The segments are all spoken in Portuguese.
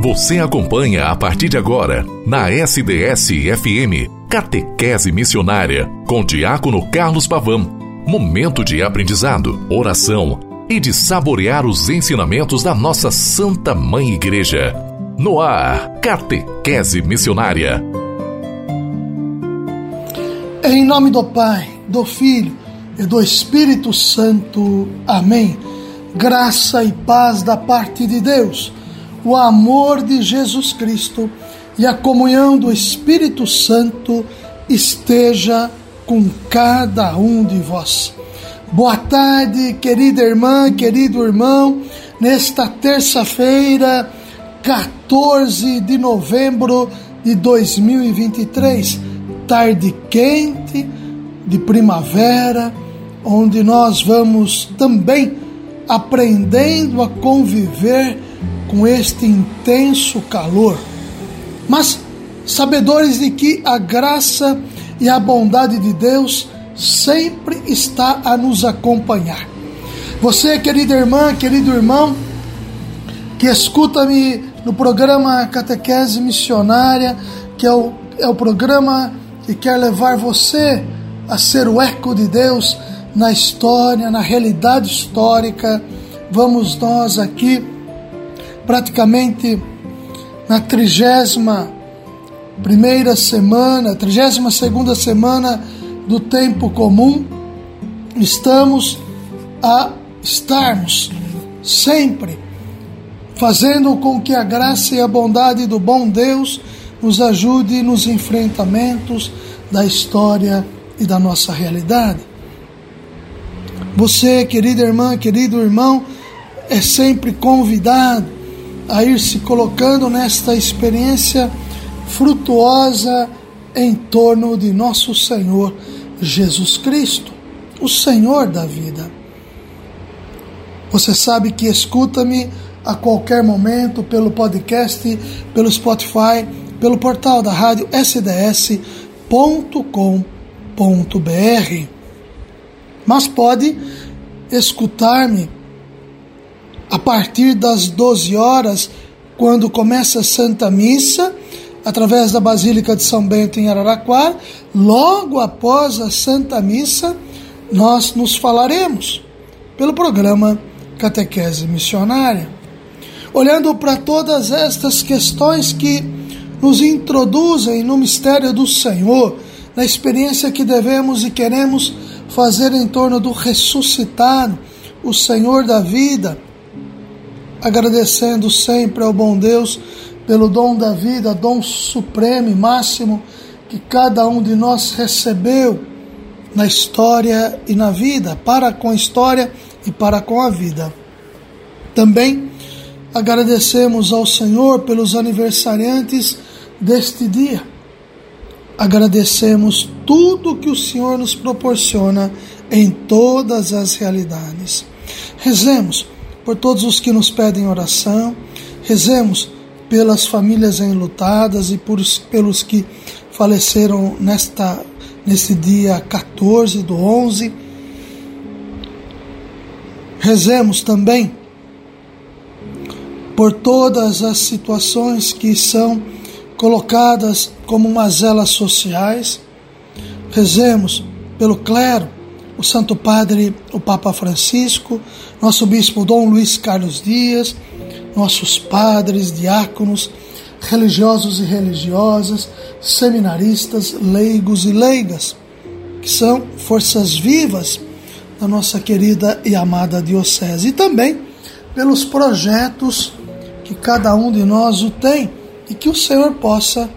Você acompanha a partir de agora, na SDS-FM, Catequese Missionária, com Diácono Carlos Pavão. Momento de aprendizado, oração e de saborear os ensinamentos da nossa Santa Mãe Igreja. No ar, Catequese Missionária. Em nome do Pai, do Filho e do Espírito Santo. Amém. Graça e paz da parte de Deus o amor de Jesus Cristo e a comunhão do Espírito Santo esteja com cada um de vós. Boa tarde, querida irmã, querido irmão, nesta terça-feira, 14 de novembro de 2023, tarde quente de primavera, onde nós vamos também aprendendo a conviver com este intenso calor, mas sabedores de que a graça e a bondade de Deus sempre está a nos acompanhar. Você, querida irmã, querido irmão, que escuta-me no programa Catequese Missionária, que é o, é o programa que quer levar você a ser o eco de Deus na história, na realidade histórica. Vamos nós aqui praticamente na trigésima primeira semana, trigésima segunda semana do tempo comum, estamos a estarmos sempre fazendo com que a graça e a bondade do bom Deus nos ajude nos enfrentamentos da história e da nossa realidade. Você, querida irmã, querido irmão, é sempre convidado a ir se colocando nesta experiência frutuosa em torno de nosso Senhor Jesus Cristo, o Senhor da vida. Você sabe que escuta-me a qualquer momento pelo podcast, pelo Spotify, pelo portal da rádio sds.com.br. Mas pode escutar-me a partir das 12 horas, quando começa a Santa Missa, através da Basílica de São Bento em Araraquara, logo após a Santa Missa, nós nos falaremos pelo programa Catequese Missionária. Olhando para todas estas questões que nos introduzem no mistério do Senhor, na experiência que devemos e queremos fazer em torno do ressuscitado, o Senhor da vida, agradecendo sempre ao bom Deus pelo dom da vida, dom supremo e máximo que cada um de nós recebeu na história e na vida, para com a história e para com a vida. Também agradecemos ao Senhor pelos aniversariantes deste dia. Agradecemos tudo que o Senhor nos proporciona em todas as realidades. Rezemos por todos os que nos pedem oração. Rezemos pelas famílias enlutadas e por, pelos que faleceram nesta, nesse dia 14 do 11. Rezemos também por todas as situações que são colocadas como mazelas sociais. Rezemos pelo clero, o Santo Padre, o Papa Francisco, nosso Bispo Dom Luiz Carlos Dias, nossos padres, diáconos, religiosos e religiosas, seminaristas, leigos e leigas, que são forças vivas da nossa querida e amada Diocese, e também pelos projetos que cada um de nós o tem e que o Senhor possa,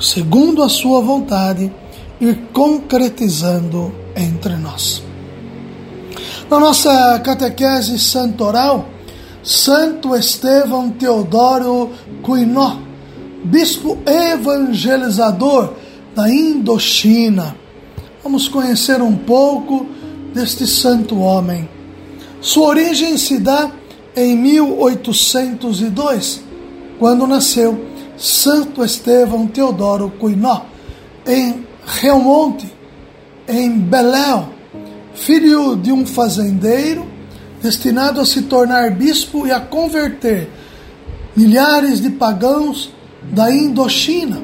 segundo a sua vontade, ir concretizando entre nós. Na nossa catequese santoral, Santo Estevão Teodoro Cuinó, bispo evangelizador da Indochina. Vamos conhecer um pouco deste santo homem. Sua origem se dá em 1802, quando nasceu Santo Estevão Teodoro Cuinó, em Realmonte, em Beléu, filho de um fazendeiro, destinado a se tornar bispo e a converter milhares de pagãos da Indochina,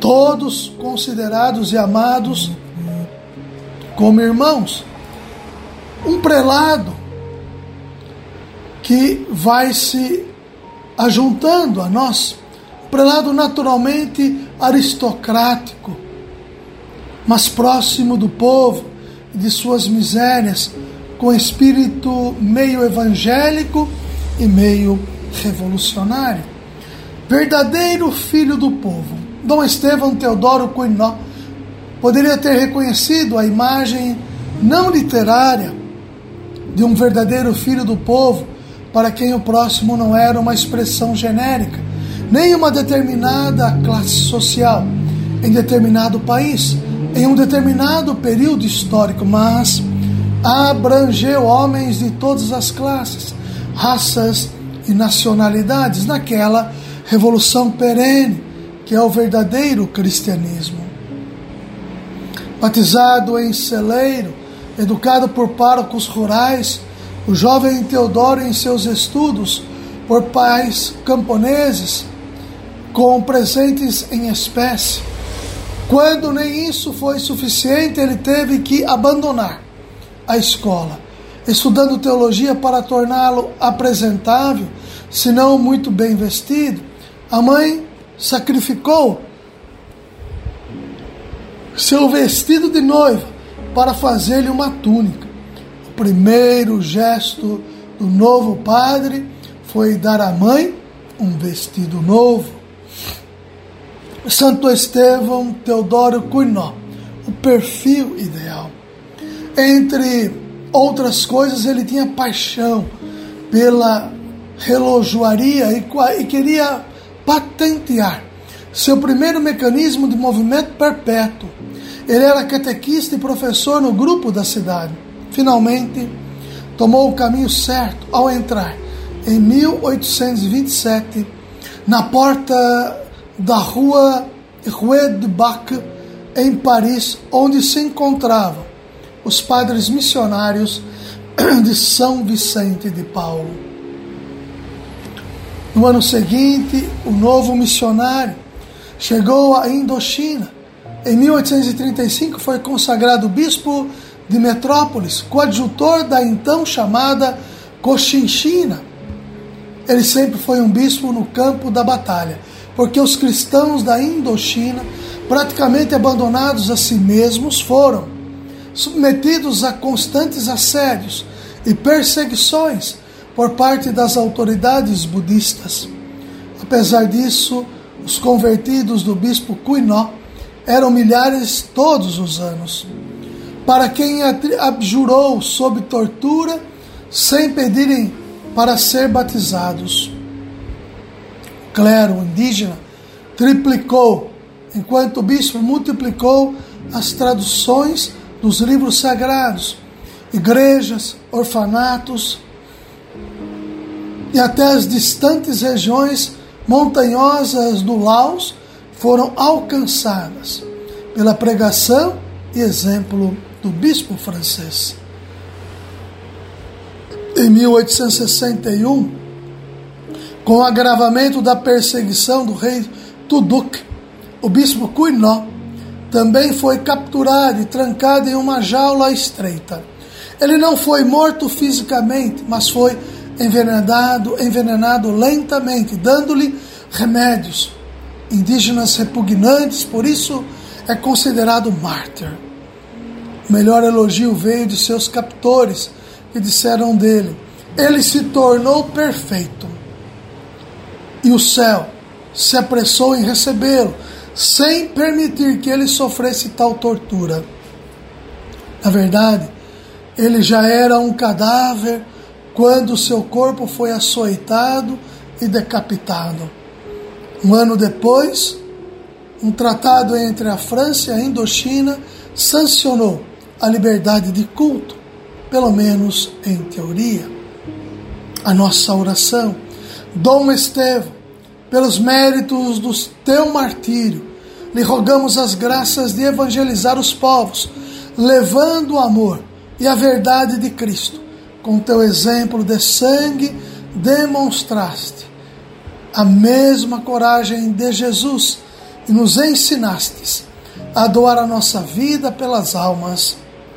todos considerados e amados como irmãos. Um prelado que vai se ajuntando a nós, um prelado naturalmente aristocrático, mas próximo do povo e de suas misérias, com espírito meio evangélico e meio revolucionário. Verdadeiro filho do povo. Dom Estevão Teodoro Coinó poderia ter reconhecido a imagem não literária de um verdadeiro filho do povo para quem o próximo não era uma expressão genérica, nem uma determinada classe social, em determinado país, em um determinado período histórico, mas abrangeu homens de todas as classes, raças e nacionalidades naquela revolução perene que é o verdadeiro cristianismo. Batizado em celeiro, educado por párocos rurais, o jovem Teodoro, em seus estudos, por pais camponeses, com presentes em espécie. Quando nem isso foi suficiente, ele teve que abandonar a escola, estudando teologia para torná-lo apresentável, se não muito bem vestido. A mãe sacrificou seu vestido de noiva para fazer-lhe uma túnica primeiro gesto do novo padre foi dar à mãe um vestido novo. Santo Estevão Teodoro Cuinó, o perfil ideal. Entre outras coisas, ele tinha paixão pela relojoaria e, e queria patentear seu primeiro mecanismo de movimento perpétuo. Ele era catequista e professor no grupo da cidade finalmente tomou o caminho certo ao entrar em 1827 na porta da rua Rue de Bac, em Paris, onde se encontravam os padres missionários de São Vicente de Paulo. No ano seguinte, o novo missionário chegou à Indochina. Em 1835 foi consagrado bispo de Metrópolis, coadjutor da então chamada Cochinchina. Ele sempre foi um bispo no campo da batalha, porque os cristãos da Indochina, praticamente abandonados a si mesmos, foram submetidos a constantes assédios e perseguições por parte das autoridades budistas. Apesar disso, os convertidos do bispo Kuinó eram milhares todos os anos para quem abjurou sob tortura, sem pedirem para ser batizados. Clero indígena triplicou, enquanto o bispo multiplicou as traduções dos livros sagrados, igrejas, orfanatos e até as distantes regiões montanhosas do Laos foram alcançadas pela pregação e exemplo do bispo francês. Em 1861, com o agravamento da perseguição do rei Tuduk, o bispo Cuinó também foi capturado e trancado em uma jaula estreita. Ele não foi morto fisicamente, mas foi envenenado, envenenado lentamente, dando-lhe remédios indígenas repugnantes, por isso é considerado mártir. O melhor elogio veio de seus captores, que disseram dele: Ele se tornou perfeito. E o céu se apressou em recebê-lo, sem permitir que ele sofresse tal tortura. Na verdade, ele já era um cadáver quando seu corpo foi açoitado e decapitado. Um ano depois, um tratado entre a França e a Indochina sancionou a liberdade de culto, pelo menos em teoria. A nossa oração, Dom Estevão, pelos méritos do teu martírio, lhe rogamos as graças de evangelizar os povos, levando o amor e a verdade de Cristo. Com teu exemplo de sangue, demonstraste a mesma coragem de Jesus e nos ensinastes a doar a nossa vida pelas almas.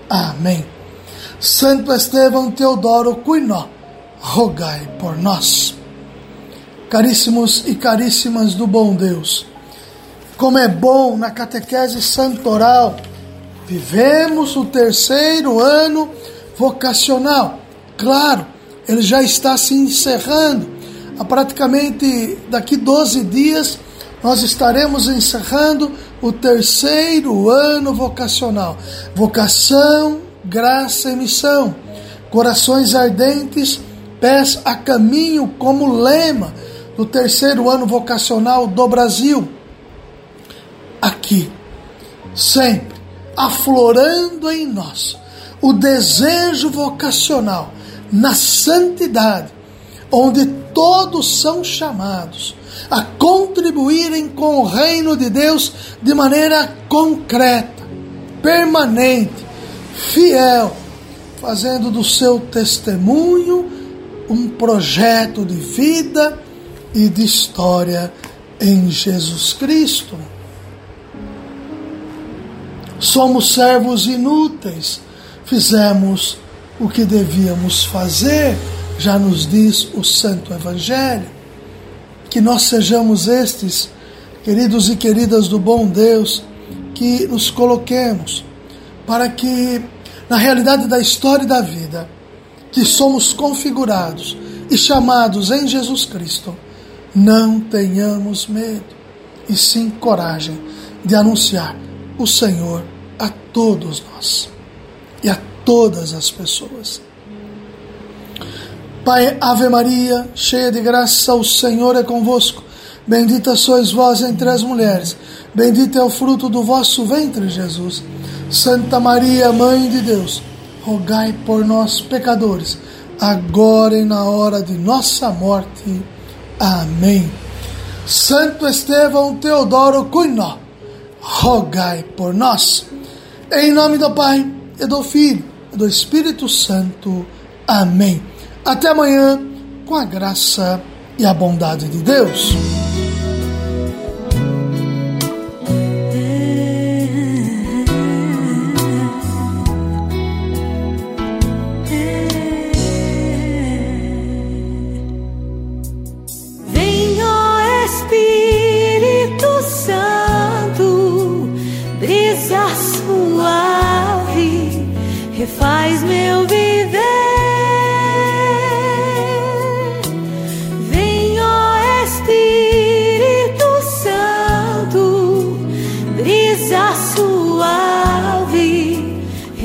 Amém. Santo Estevão Teodoro Cuinó, rogai por nós. Caríssimos e caríssimas do bom Deus, como é bom na catequese santoral, vivemos o terceiro ano vocacional. Claro, ele já está se encerrando. Há praticamente daqui 12 dias nós estaremos encerrando o terceiro ano vocacional. Vocação, graça e missão. Corações ardentes, pés a caminho como lema do terceiro ano vocacional do Brasil. Aqui, sempre aflorando em nós o desejo vocacional na santidade, onde todos são chamados a contribuírem com o reino de Deus de maneira concreta, permanente, fiel, fazendo do seu testemunho um projeto de vida e de história em Jesus Cristo. Somos servos inúteis, fizemos o que devíamos fazer, já nos diz o Santo Evangelho. Que nós sejamos estes, queridos e queridas do bom Deus, que nos coloquemos para que, na realidade da história e da vida, que somos configurados e chamados em Jesus Cristo, não tenhamos medo, e sim coragem de anunciar o Senhor a todos nós e a todas as pessoas. Pai, Ave Maria, cheia de graça, o Senhor é convosco. Bendita sois vós entre as mulheres, bendito é o fruto do vosso ventre, Jesus. Santa Maria, Mãe de Deus, rogai por nós, pecadores, agora e na hora de nossa morte. Amém. Santo Estevão Teodoro Cunha, rogai por nós. Em nome do Pai, e do Filho, e do Espírito Santo. Amém. Até amanhã, com a graça e a bondade de Deus.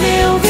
meu Deus.